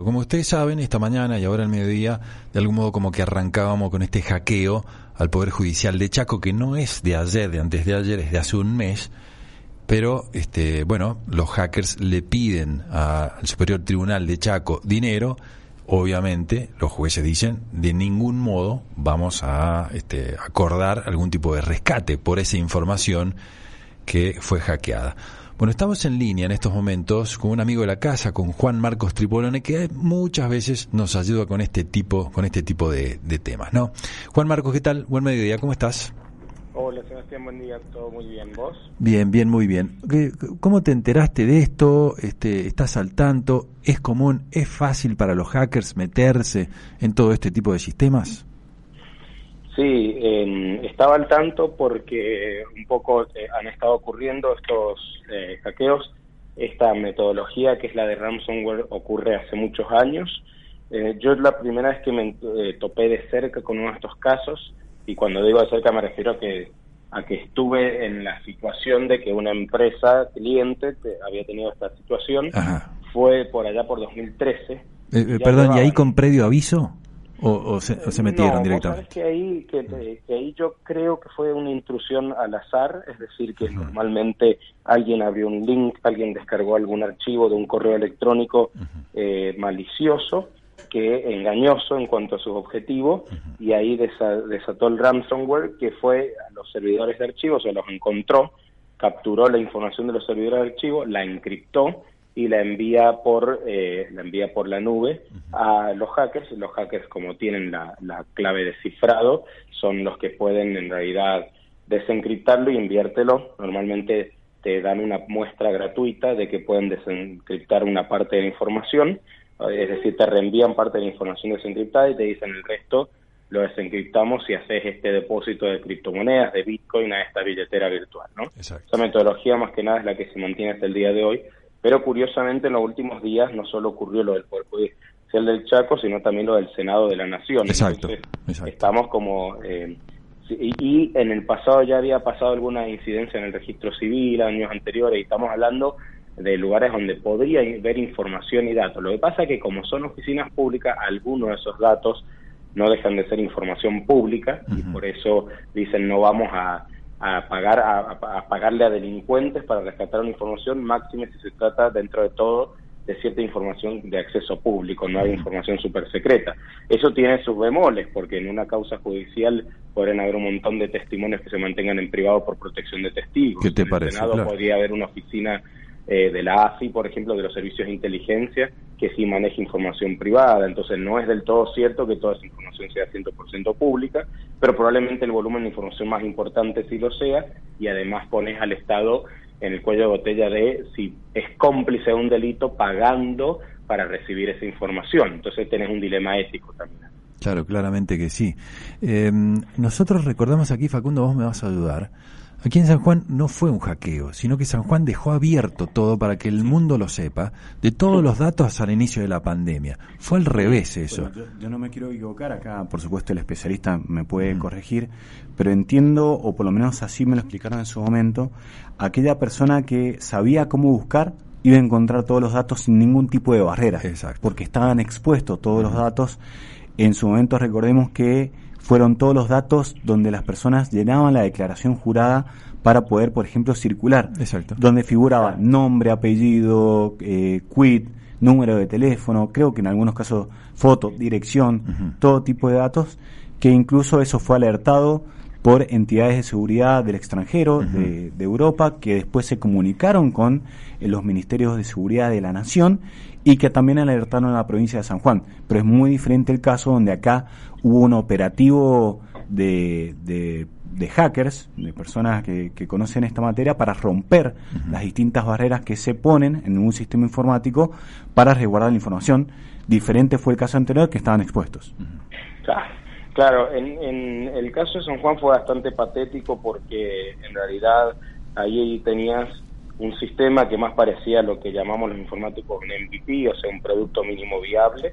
Como ustedes saben, esta mañana y ahora al mediodía, de algún modo como que arrancábamos con este hackeo al Poder Judicial de Chaco, que no es de ayer, de antes de ayer, es de hace un mes, pero este, bueno, los hackers le piden al Superior Tribunal de Chaco dinero, obviamente los jueces dicen, de ningún modo vamos a este, acordar algún tipo de rescate por esa información que fue hackeada. Bueno, estamos en línea en estos momentos con un amigo de la casa, con Juan Marcos Tripolone, que muchas veces nos ayuda con este tipo, con este tipo de, temas, ¿no? Juan Marcos, ¿qué tal? Buen mediodía, ¿cómo estás? Hola Sebastián, buen día, todo muy bien, ¿vos? Bien, bien, muy bien. ¿Cómo te enteraste de esto? Este, ¿Estás al tanto? ¿Es común, es fácil para los hackers meterse en todo este tipo de sistemas? Sí, eh, estaba al tanto porque un poco eh, han estado ocurriendo estos eh, hackeos. Esta metodología que es la de ransomware ocurre hace muchos años. Eh, yo es la primera vez que me topé de cerca con uno de estos casos y cuando digo de cerca me refiero a que a que estuve en la situación de que una empresa cliente había tenido esta situación. Fue por allá por 2013. perdón, ¿y ahí con previo aviso? ¿O, se, metieron directamente? que ahí, que, ahí yo creo que fue una intrusión al azar, es decir, que normalmente alguien abrió un link, alguien descargó algún archivo de un correo electrónico eh, malicioso, que engañoso en cuanto a sus objetivos, y ahí desató el ransomware, que fue a los servidores de archivos, se los encontró, capturó la información de los servidores de archivos, la encriptó, y la envía por eh, la envía por la nube a los hackers. Los hackers, como tienen la, clave de cifrado, son los que pueden en realidad desencriptarlo y enviártelo. Normalmente te dan una muestra gratuita de que pueden desencriptar una parte de la información, es decir, te reenvían parte de la información desencriptada y te dicen el resto lo desencriptamos si haces este depósito de criptomonedas, de Bitcoin a esta billetera virtual. ¿no? Esa metodología más que nada es la que se mantiene hasta el día de hoy pero curiosamente en los últimos días no solo ocurrió lo del Poder Judicial del Chaco, sino también lo del Senado de la Nación. Exacto. Estamos como... Eh, y, en el pasado ya había pasado alguna incidencia en el registro civil años anteriores y estamos hablando de lugares donde podría haber información y datos. Lo que pasa es que como son oficinas públicas, algunos de esos datos no dejan de ser información pública y por eso dicen no vamos a a pagar a, pagarle a delincuentes para rescatar una información máxima si se trata dentro de todo de cierta información de acceso público, no hay información súper secreta. Eso tiene sus bemoles, porque en una causa judicial pueden haber un montón de testimonios que se mantengan en privado por protección de testigos. ¿Qué te en parece? El Senado podría haber una oficina eh, de la AFI, por ejemplo, de los servicios de inteligencia, que sí maneja información privada. Entonces, no es del todo cierto que toda esa información sea 100% pública, pero probablemente el volumen de información más importante sí lo sea, y además pones al Estado en el cuello de botella de si es cómplice de un delito pagando para recibir esa información. Entonces, tenés un dilema ético también. Claro, claramente que sí. Eh, nosotros recordamos aquí, Facundo, vos me vas a ayudar Aquí en San Juan no fue un hackeo, sino que San Juan dejó abierto todo para que el mundo lo sepa, de todos los datos al inicio de la pandemia. Fue al revés eso. yo, no me quiero equivocar, acá por supuesto el especialista me puede corregir, pero entiendo, o por lo menos así me lo explicaron en su momento, aquella persona que sabía cómo buscar iba a encontrar todos los datos sin ningún tipo de barrera, Exacto. porque estaban expuestos todos los datos. En su momento recordemos que fueron todos los datos donde las personas llenaban la declaración jurada para poder, por ejemplo, circular. Exacto. Donde figuraba nombre, apellido, eh, quit, número de teléfono, creo que en algunos casos foto, dirección, todo tipo de datos, que incluso eso fue alertado por entidades de seguridad del extranjero, de, Europa, que después se comunicaron con eh, los ministerios de seguridad de la nación y que también alertaron a la provincia de San Juan. Pero es muy diferente el caso donde acá hubo un operativo de, de, hackers, de personas que, conocen esta materia, para romper las distintas barreras que se ponen en un sistema informático para resguardar la información. Diferente fue el caso anterior que estaban expuestos. Claro, en, en el caso de San Juan fue bastante patético porque en realidad ahí tenías un sistema que más parecía a lo que llamamos los informáticos un MVP, o sea, un producto mínimo viable,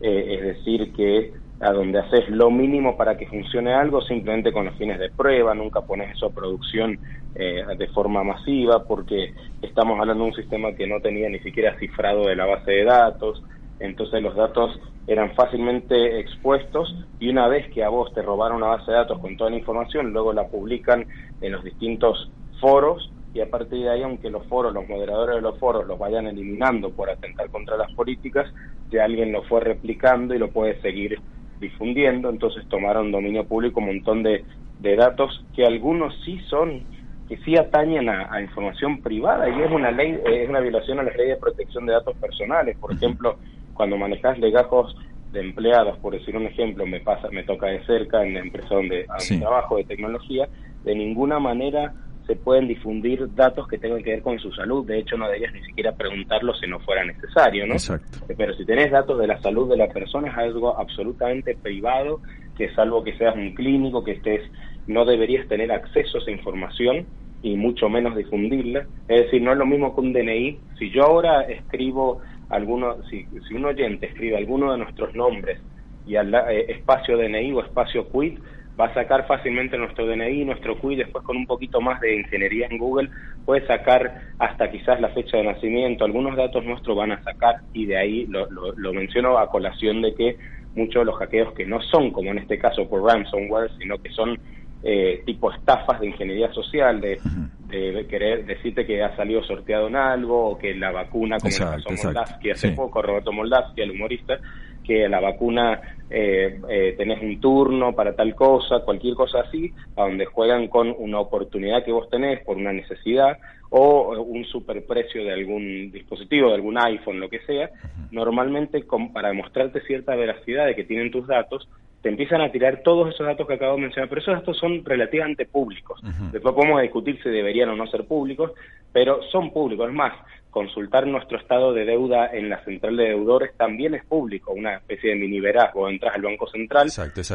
eh, es decir, que a donde haces lo mínimo para que funcione algo simplemente con los fines de prueba, nunca pones eso a producción eh, de forma masiva porque estamos hablando de un sistema que no tenía ni siquiera cifrado de la base de datos, entonces los datos eran fácilmente expuestos y una vez que a vos te robaron una base de datos con toda la información, luego la publican en los distintos foros y a partir de ahí, aunque los foros, los moderadores de los foros los vayan eliminando por atentar contra las políticas, ya alguien lo fue replicando y lo puede seguir difundiendo, entonces tomaron dominio público un montón de, de datos que algunos sí son que sí atañen a, información privada y es una ley es una violación a la ley de protección de datos personales. Por ejemplo cuando manejas legajos de empleados por decir un ejemplo me pasa me toca de cerca en la empresa donde trabajo de tecnología de ninguna manera se pueden difundir datos que tengan que ver con su salud. De hecho, no deberías ni siquiera preguntarlo si no fuera necesario, ¿no? Exacto. Pero si tenés datos de la salud de la persona es algo absolutamente privado, que salvo que seas un clínico, que estés, no deberías tener acceso a esa información y mucho menos difundirla. Es decir, no es lo mismo que un DNI. Si yo ahora escribo alguno, si, si un oyente escribe alguno de nuestros nombres y al eh, espacio DNI o espacio quit, va a sacar fácilmente nuestro DNI, nuestro QI, después con un poquito más de ingeniería en Google puede sacar hasta quizás la fecha de nacimiento, algunos datos nuestros van a sacar y de ahí lo, lo, menciono a colación de que muchos de los hackeos que no son como en este caso por ransomware, sino que son eh, tipo estafas de ingeniería social, de, de, querer decirte que ha salido sorteado en algo o que la vacuna, como exacto, el Moldavsky hace poco, Roberto Moldavsky, el humorista, que la vacuna eh, eh, tenés un turno para tal cosa, cualquier cosa así, a donde juegan con una oportunidad que vos tenés por una necesidad o un superprecio de algún dispositivo, de algún iPhone, lo que sea, normalmente para demostrarte cierta veracidad de que tienen tus datos, te empiezan a tirar todos esos datos que acabo de mencionar, pero esos datos son relativamente públicos. Después podemos discutir si deberían o no ser públicos, pero son públicos. Es más, consultar nuestro estado de deuda en la central de deudores también es público, una especie de mini verazgo. Entras al Banco Central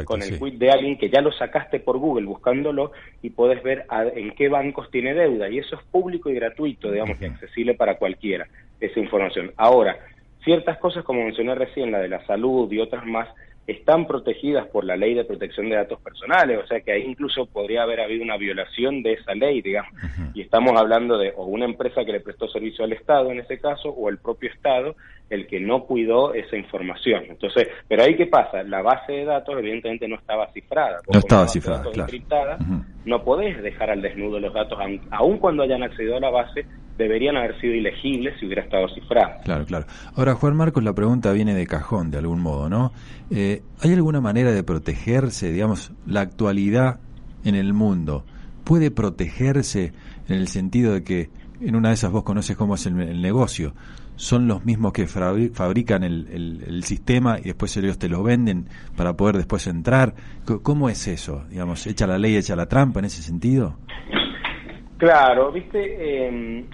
con el quit de alguien que ya lo sacaste por Google buscándolo y puedes ver en qué bancos tiene deuda. Y eso es público y gratuito, digamos, y accesible para cualquiera, esa información. Ahora, ciertas cosas, como mencioné recién, la de la salud y otras más, están protegidas por la ley de protección de datos personales, o sea que ahí incluso podría haber habido una violación de esa ley, digamos, y estamos hablando de o una empresa que le prestó servicio al Estado en ese caso, o el propio Estado el que no cuidó esa información. Entonces, pero ahí qué pasa, la base de datos evidentemente no estaba cifrada. No estaba cifrada, claro. No podés dejar al desnudo los datos, aun cuando hayan accedido a la base, deberían haber sido ilegibles si hubiera estado cifrado. Claro, claro. Ahora, Juan Marcos, la pregunta viene de cajón, de algún modo, ¿no? Eh, ¿Hay alguna manera de protegerse, digamos, la actualidad en el mundo? ¿Puede protegerse en el sentido de que en una de esas vos conoces cómo es el, negocio? ¿Son los mismos que fabrican el, el, sistema y después ellos te lo venden para poder después entrar? ¿Cómo es eso? Digamos, ¿echa la ley, echa la trampa en ese sentido? Claro, viste, eh,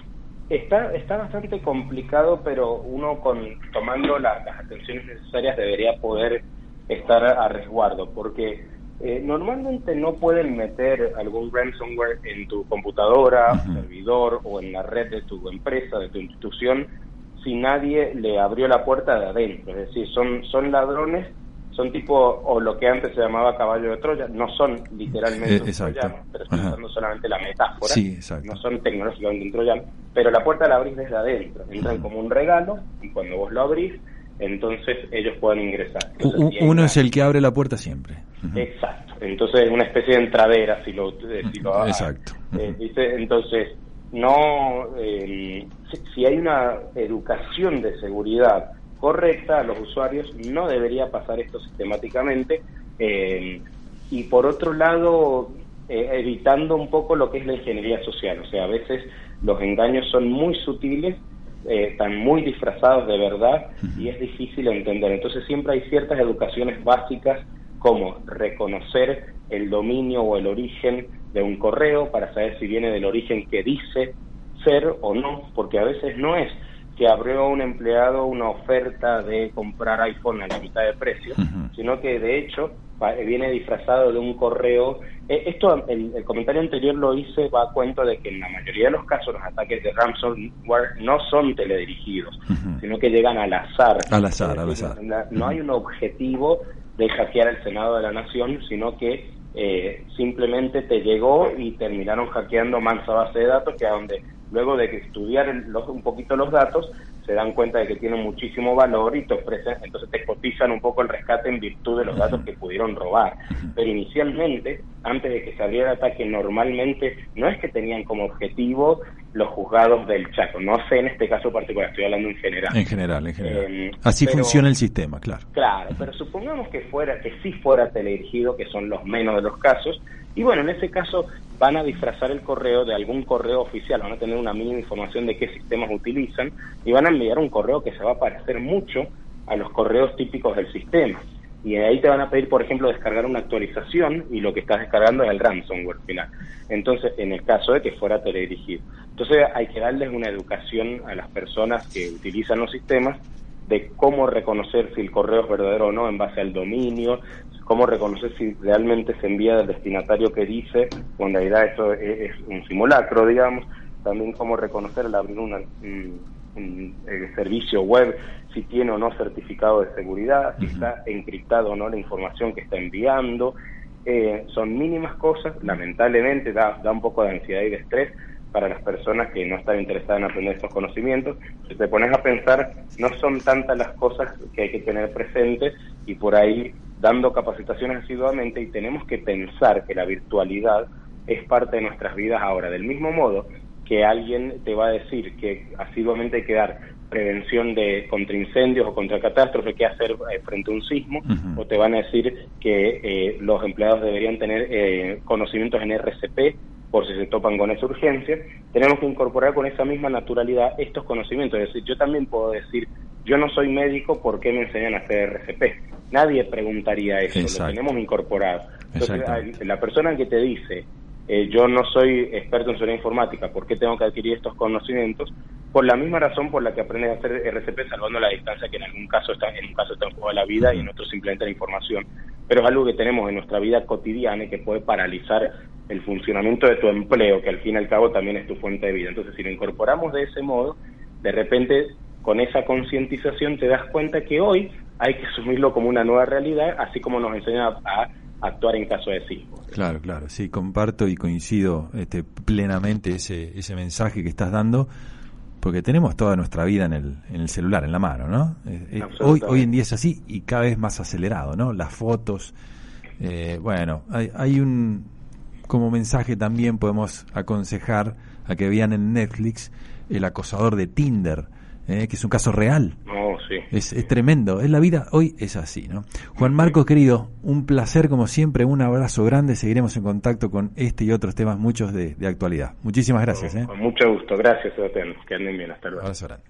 Está, está bastante complicado, pero uno con tomando las atenciones necesarias debería poder estar a resguardo, porque eh, normalmente no pueden meter algún ransomware en tu computadora, servidor o en la red de tu empresa, de tu institución, si nadie le abrió la puerta de adentro. Es decir, son, son ladrones son tipo, o lo que antes se llamaba caballo de Troya, no son literalmente eh, troyanos, pero estoy usando solamente la metáfora, no son tecnológicamente troyanos, pero la puerta la abrís desde adentro, entran como un regalo y cuando vos lo abrís, entonces ellos pueden ingresar. Uno es el que abre la puerta siempre. Exacto, entonces es una especie de entradera si lo, si lo Exacto. Eh, entonces, no, eh, si hay una educación de seguridad correcta a los usuarios, no debería pasar esto sistemáticamente. Eh, y por otro lado, eh, evitando un poco lo que es la ingeniería social. O sea, a veces los engaños son muy sutiles, eh, están muy disfrazados de verdad y es difícil entender. Entonces siempre hay ciertas educaciones básicas como reconocer el dominio o el origen de un correo para saber si viene del origen que dice ser o no, porque a veces no es que abrió un empleado una oferta de comprar iPhone a la mitad de precio, sino que de hecho viene disfrazado de un correo. Eh, esto, el, comentario anterior lo hice, va a cuento de que en la mayoría de los casos los ataques de ransomware no son teledirigidos, sino que llegan al azar. Al azar, al azar. No hay un objetivo de hackear el Senado de la Nación, sino que eh, simplemente te llegó y terminaron hackeando mansa base de datos, que a donde luego de que estudiar un poquito los datos, se dan cuenta de que tienen muchísimo valor y te ofrecen, entonces te cotizan un poco el rescate en virtud de los datos que pudieron robar. Pero inicialmente, antes de que saliera el ataque, normalmente no es que tenían como objetivo los juzgados del Chaco, no sé en este caso particular, estoy hablando en general. En general, en general. Eh, Así funciona el sistema, claro. Claro, pero supongamos que fuera, que sí fuera teledirigido, que son los menos de los casos, y bueno, en ese caso van a disfrazar el correo de algún correo oficial, van a tener una mínima información de qué sistemas utilizan y van a enviar un correo que se va a parecer mucho a los correos típicos del sistema. Y ahí te van a pedir, por ejemplo, descargar una actualización y lo que estás descargando es el ransomware final. Entonces, en el caso de que fuera teledirigido. Entonces, hay que darles una educación a las personas que utilizan los sistemas de cómo reconocer si el correo es verdadero o no en base al dominio, cómo reconocer si realmente se envía del destinatario que dice, o en realidad eso es, un simulacro, digamos, también cómo reconocer al abrir un, eh, servicio web si tiene o no certificado de seguridad, si está encriptado o no la información que está enviando. Eh, son mínimas cosas, lamentablemente da, da un poco de ansiedad y de estrés, para las personas que no están interesadas en aprender estos conocimientos. Si te pones a pensar, no son tantas las cosas que hay que tener presentes y por ahí dando capacitaciones asiduamente y tenemos que pensar que la virtualidad es parte de nuestras vidas ahora. Del mismo modo que alguien te va a decir que asiduamente hay que dar prevención de contra incendios o contra catástrofes, qué hacer eh, frente a un sismo, o te van a decir que eh, los empleados deberían tener eh, conocimientos en RCP por si se topan con esa urgencia, tenemos que incorporar con esa misma naturalidad estos conocimientos. Es decir, yo también puedo decir, yo no soy médico, ¿por qué me enseñan a hacer RCP? Nadie preguntaría eso, lo tenemos incorporado. Entonces, la persona que te dice, eh, yo no soy experto en seguridad informática, ¿por qué tengo que adquirir estos conocimientos? Por la misma razón por la que aprendes a hacer RCP salvando la distancia que en algún caso está en un caso está en juego la vida y en otro simplemente la información, pero es algo que tenemos en nuestra vida cotidiana y que puede paralizar el funcionamiento de tu empleo, que al fin y al cabo también es tu fuente de vida. Entonces, si lo incorporamos de ese modo, de repente con esa concientización te das cuenta que hoy hay que asumirlo como una nueva realidad, así como nos enseña a, actuar en caso de sismo. Claro, claro, sí, comparto y coincido este, plenamente ese, ese mensaje que estás dando, porque tenemos toda nuestra vida en el, en el celular, en la mano, ¿no? Eh, eh, hoy, hoy en día es así y cada vez más acelerado, ¿no? Las fotos, eh, bueno, hay, hay un, como mensaje también podemos aconsejar a que vean en Netflix El acosador de Tinder, eh, que es un caso real. sí. es, es, tremendo. Es la vida hoy es así, ¿no? Juan Marcos, querido, un placer como siempre, un abrazo grande. Seguiremos en contacto con este y otros temas, muchos de, actualidad. Muchísimas gracias. Con, ¿eh? con mucho gusto. Gracias, Sebastián. Que anden bien. Hasta luego. Abrazo grande.